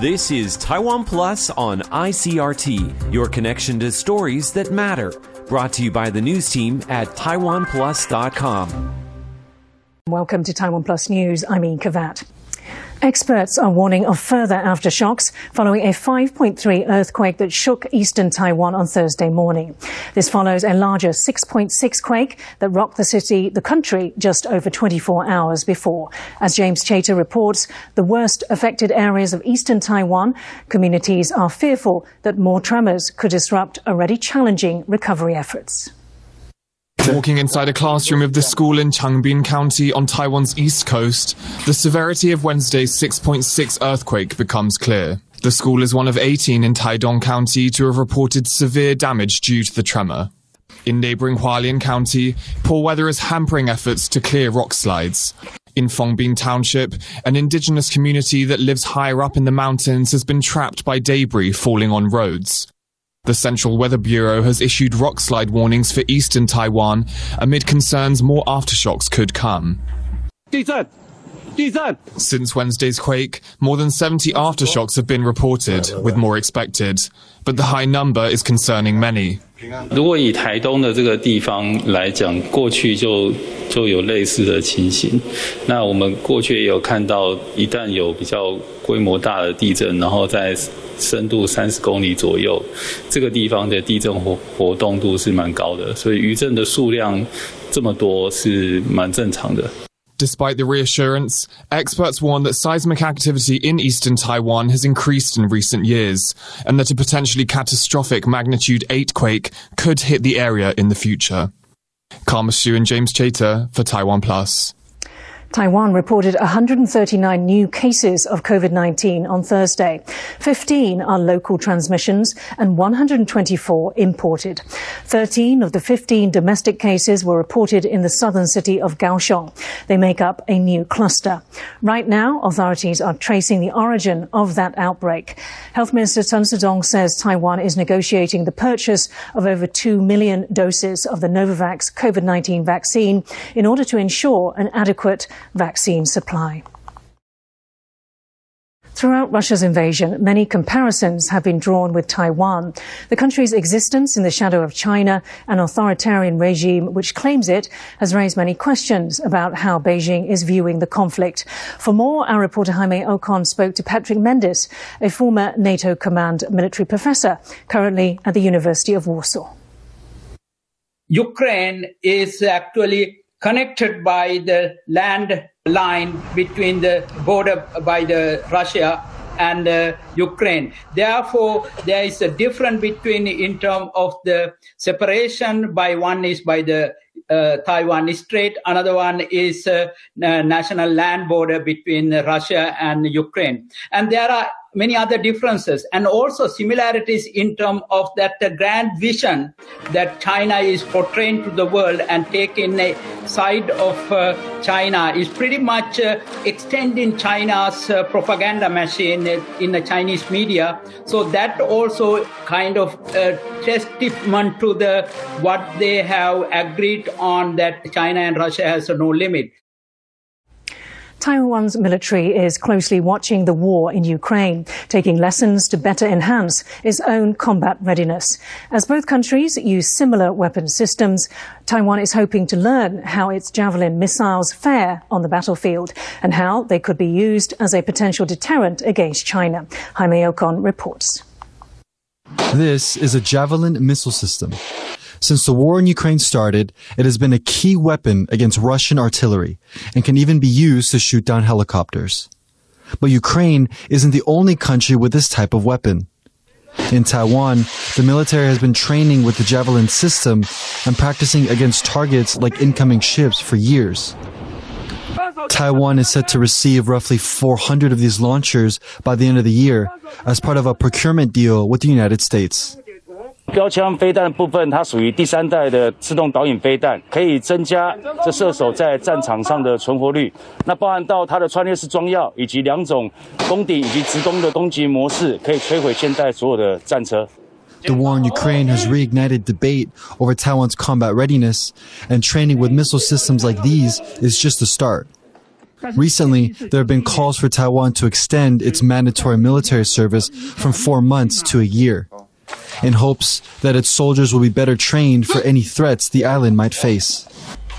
This is Taiwan Plus on ICRT, your connection to stories that matter. Brought to you by the news team at TaiwanPlus.com. Welcome to Taiwan Plus News. I'm Ian Kavat. Experts are warning of further aftershocks following a 5.3 earthquake that shook eastern Taiwan on Thursday morning. This follows a larger 6.6 quake that rocked the city, the country, just over 24 hours before. As James Chater reports, the worst affected areas of eastern Taiwan, communities are fearful that more tremors could disrupt already challenging recovery efforts. Walking inside a classroom of the school in Changbin County on Taiwan's east coast, the severity of Wednesday's 6.6 earthquake becomes clear. The school is one of 18 in Taidong County to have reported severe damage due to the tremor. In neighboring Hualien County, poor weather is hampering efforts to clear rock slides. In Fongbin Township, an indigenous community that lives higher up in the mountains has been trapped by debris falling on roads. The Central Weather Bureau has issued rockslide warnings for eastern Taiwan amid concerns more aftershocks could come. Since Wednesday's quake, more than 70 aftershocks have been reported, with more expected. But the high number is concerning many. 如果以台东的这个地方来讲，过去就就有类似的情形。那我们过去也有看到，一旦有比较规模大的地震，然后在深度三十公里左右，这个地方的地震活活动度是蛮高的，所以余震的数量这么多是蛮正常的。Despite the reassurance, experts warn that seismic activity in eastern Taiwan has increased in recent years, and that a potentially catastrophic magnitude 8 quake could hit the area in the future. Karma Shu and James Chater for Taiwan Plus. Taiwan reported 139 new cases of COVID-19 on Thursday. 15 are local transmissions and 124 imported. 13 of the 15 domestic cases were reported in the southern city of Kaohsiung. They make up a new cluster. Right now, authorities are tracing the origin of that outbreak. Health Minister Chen Shih-chung says Taiwan is negotiating the purchase of over 2 million doses of the Novavax COVID-19 vaccine in order to ensure an adequate vaccine supply. Throughout Russia's invasion, many comparisons have been drawn with Taiwan. The country's existence in the shadow of China, an authoritarian regime which claims it, has raised many questions about how Beijing is viewing the conflict. For more, our reporter Jaime Ocon spoke to Patrick Mendis, a former NATO command military professor, currently at the University of Warsaw. Ukraine is actually connected by the land line between the border by the Russia and uh, Ukraine. Therefore, there is a difference between in terms of the separation by one is by the uh, Taiwan Strait, another one is uh, national land border between Russia and Ukraine. And there are many other differences and also similarities in terms of that the grand vision that China is portraying to the world and taking a side of uh, China is pretty much uh, extending China's uh, propaganda machine in the Chinese media. So that also kind of testament to the what they have agreed on that China and Russia has no limit. Taiwan's military is closely watching the war in Ukraine, taking lessons to better enhance its own combat readiness. As both countries use similar weapon systems, Taiwan is hoping to learn how its Javelin missiles fare on the battlefield and how they could be used as a potential deterrent against China. Jaime Ocon reports. This is a Javelin missile system. Since the war in Ukraine started, it has been a key weapon against Russian artillery and can even be used to shoot down helicopters. But Ukraine isn't the only country with this type of weapon. In Taiwan, the military has been training with the Javelin system and practicing against targets like incoming ships for years. Taiwan is set to receive roughly 400 of these launchers by the end of the year as part of a procurement deal with the United States. 标枪飞弹部分，它属于第三代的自动导引飞弹，可以增加这射手在战场上的存活率。那包含到它的穿越式装药，以及两种攻顶以及直攻的攻击模式，可以摧毁现代所有的战车。 The war in Ukraine has reignited debate over Taiwan's combat readiness, and training with missile systems like these is just the start. Recently, there have been calls for Taiwan to extend its mandatory military service from four months to a year, in hopes that its soldiers will be better trained for any threats the island might face.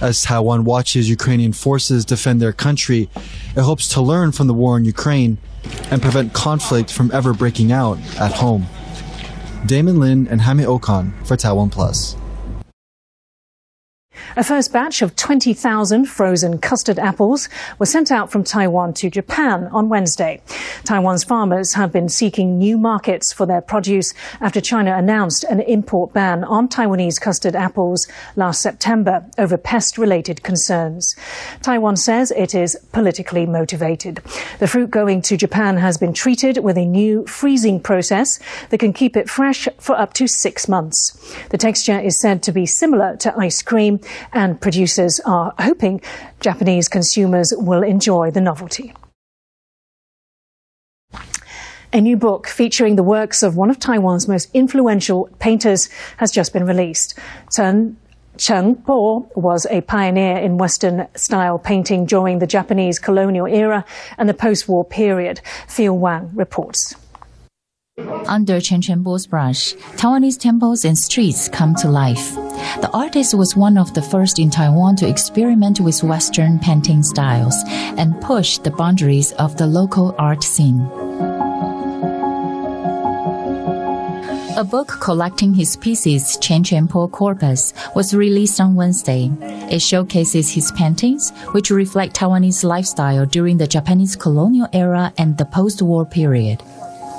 As Taiwan watches Ukrainian forces defend their country, it hopes to learn from the war in Ukraine and prevent conflict from ever breaking out at home. Damon Lin and Jaime Ocon for Taiwan Plus. A first batch of 20,000 frozen custard apples was sent out from Taiwan to Japan on Wednesday. Taiwan's farmers have been seeking new markets for their produce after China announced an import ban on Taiwanese custard apples last September over pest related concerns. Taiwan says it is politically motivated. The fruit going to Japan has been treated with a new freezing process that can keep it fresh for up to six months. The texture is said to be similar to ice cream and producers are hoping Japanese consumers will enjoy the novelty. A new book featuring the works of one of Taiwan's most influential painters has just been released. Chen Cheng Po was a pioneer in Western style painting during the Japanese colonial era and the post war period. Phil Wang reports. Under Chen Cheng-po's brush, Taiwanese temples and streets come to life. The artist was one of the first in Taiwan to experiment with Western painting styles and push the boundaries of the local art scene. A book collecting his pieces, Chen Cheng-po Corpus, was released on Wednesday. It showcases his paintings, which reflect Taiwanese lifestyle during the Japanese colonial era and the post-war period.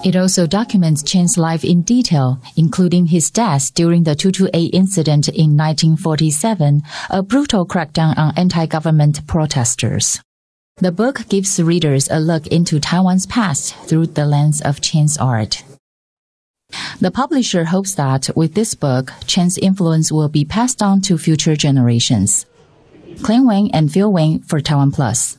It also documents Chen's life in detail, including his death during the 228 incident in 1947, a brutal crackdown on anti-government protesters. The book gives readers a look into Taiwan's past through the lens of Chen's art. The publisher hopes that with this book, Chen's influence will be passed on to future generations. Clint Wang and Phil Wang for Taiwan Plus.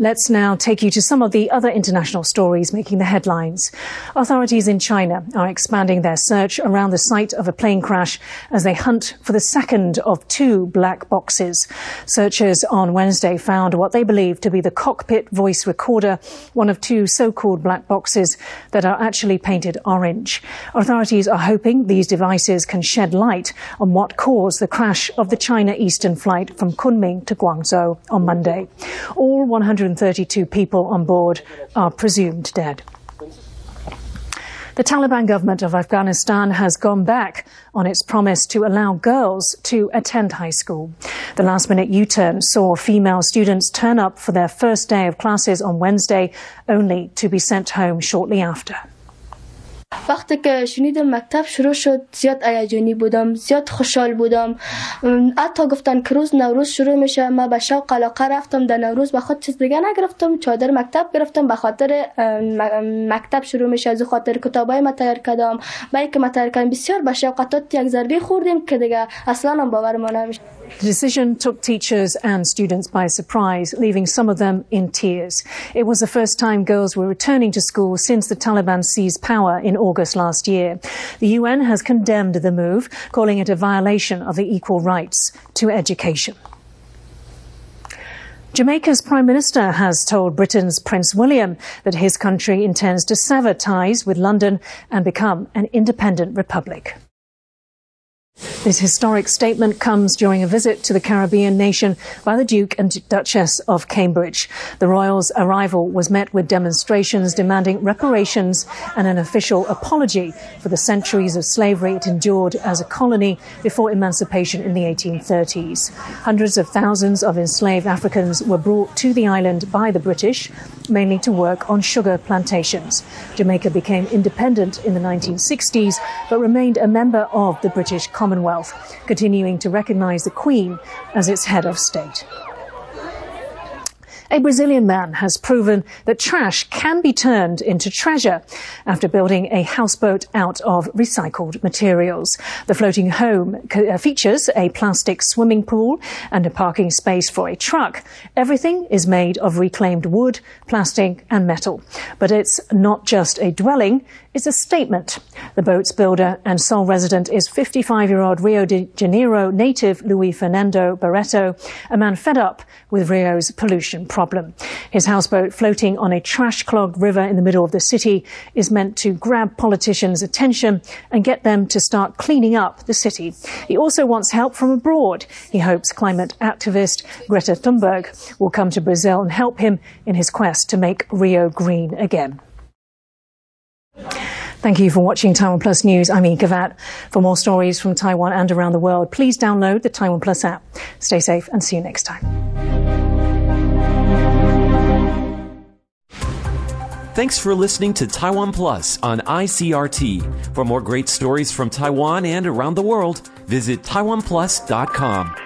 Let's now take you to some of the other international stories making the headlines. Authorities in China are expanding their search around the site of a plane crash as they hunt for the second of two black boxes. Searchers on Wednesday found what they believe to be the cockpit voice recorder, one of two so-called black boxes that are actually painted orange. Authorities are hoping these devices can shed light on what caused the crash of the China Eastern flight from Kunming to Guangzhou on Monday. All 100 132 people on board are presumed dead. The Taliban government of Afghanistan has gone back on its promise to allow girls to attend high school. The last minute U turn saw female students turn up for their first day of classes on Wednesday, only to be sent home shortly after. وقتی که شنیدم مکتب شروع شد زیاد هیجانی بودم زیاد خوشحال بودم. حتی گفتن که روز نوروز شروع میشه. ما به شوق علاقه رفتم در نوروز به خود چیز دیگه نگرفتم. چادر مکتب گرفتم به خاطر مکتب شروع میشه. از خاطر کتابای ما تیار کردم. با که ما تیار کردم بسیار به شوق یک ضربه خوردیم که دیگه اصلا هم باور ما نمیشه. The decision took teachers and students by surprise, leaving some of them in tears. It was the first time girls were returning to school since the Taliban seized power in August last year. The UN has condemned the move, calling it a violation of the equal rights to education. Jamaica's Prime Minister has told Britain's Prince William that his country intends to sever ties with London and become an independent republic. This historic statement comes during a visit to the Caribbean nation by the Duke and Duchess of Cambridge. The royals' arrival was met with demonstrations demanding reparations and an official apology for the centuries of slavery it endured as a colony before emancipation in the 1830s. Hundreds of thousands of enslaved Africans were brought to the island by the British, mainly to work on sugar plantations. Jamaica became independent in the 1960s, but remained a member of the British Commonwealth, continuing to recognize the Queen as its head of state. A Brazilian man has proven that trash can be turned into treasure after building a houseboat out of recycled materials. The floating home uh, features a plastic swimming pool and a parking space for a truck. Everything is made of reclaimed wood, plastic and metal. But it's not just a dwelling, is a statement. The boat's builder and sole resident is 55 year old Rio de Janeiro native Luis Fernando Barreto, a man fed up with Rio's pollution problem. His houseboat floating on a trash clogged river in the middle of the city is meant to grab politicians' attention and get them to start cleaning up the city. He also wants help from abroad. He hopes climate activist Greta Thunberg will come to Brazil and help him in his quest to make Rio green again. Thank you for watching Taiwan Plus News. I'm Ika Vat. For more stories from Taiwan and around the world, please download the Taiwan Plus app. Stay safe and see you next time. Thanks for listening to Taiwan Plus on ICRT. For more great stories from Taiwan and around the world, visit taiwanplus.com.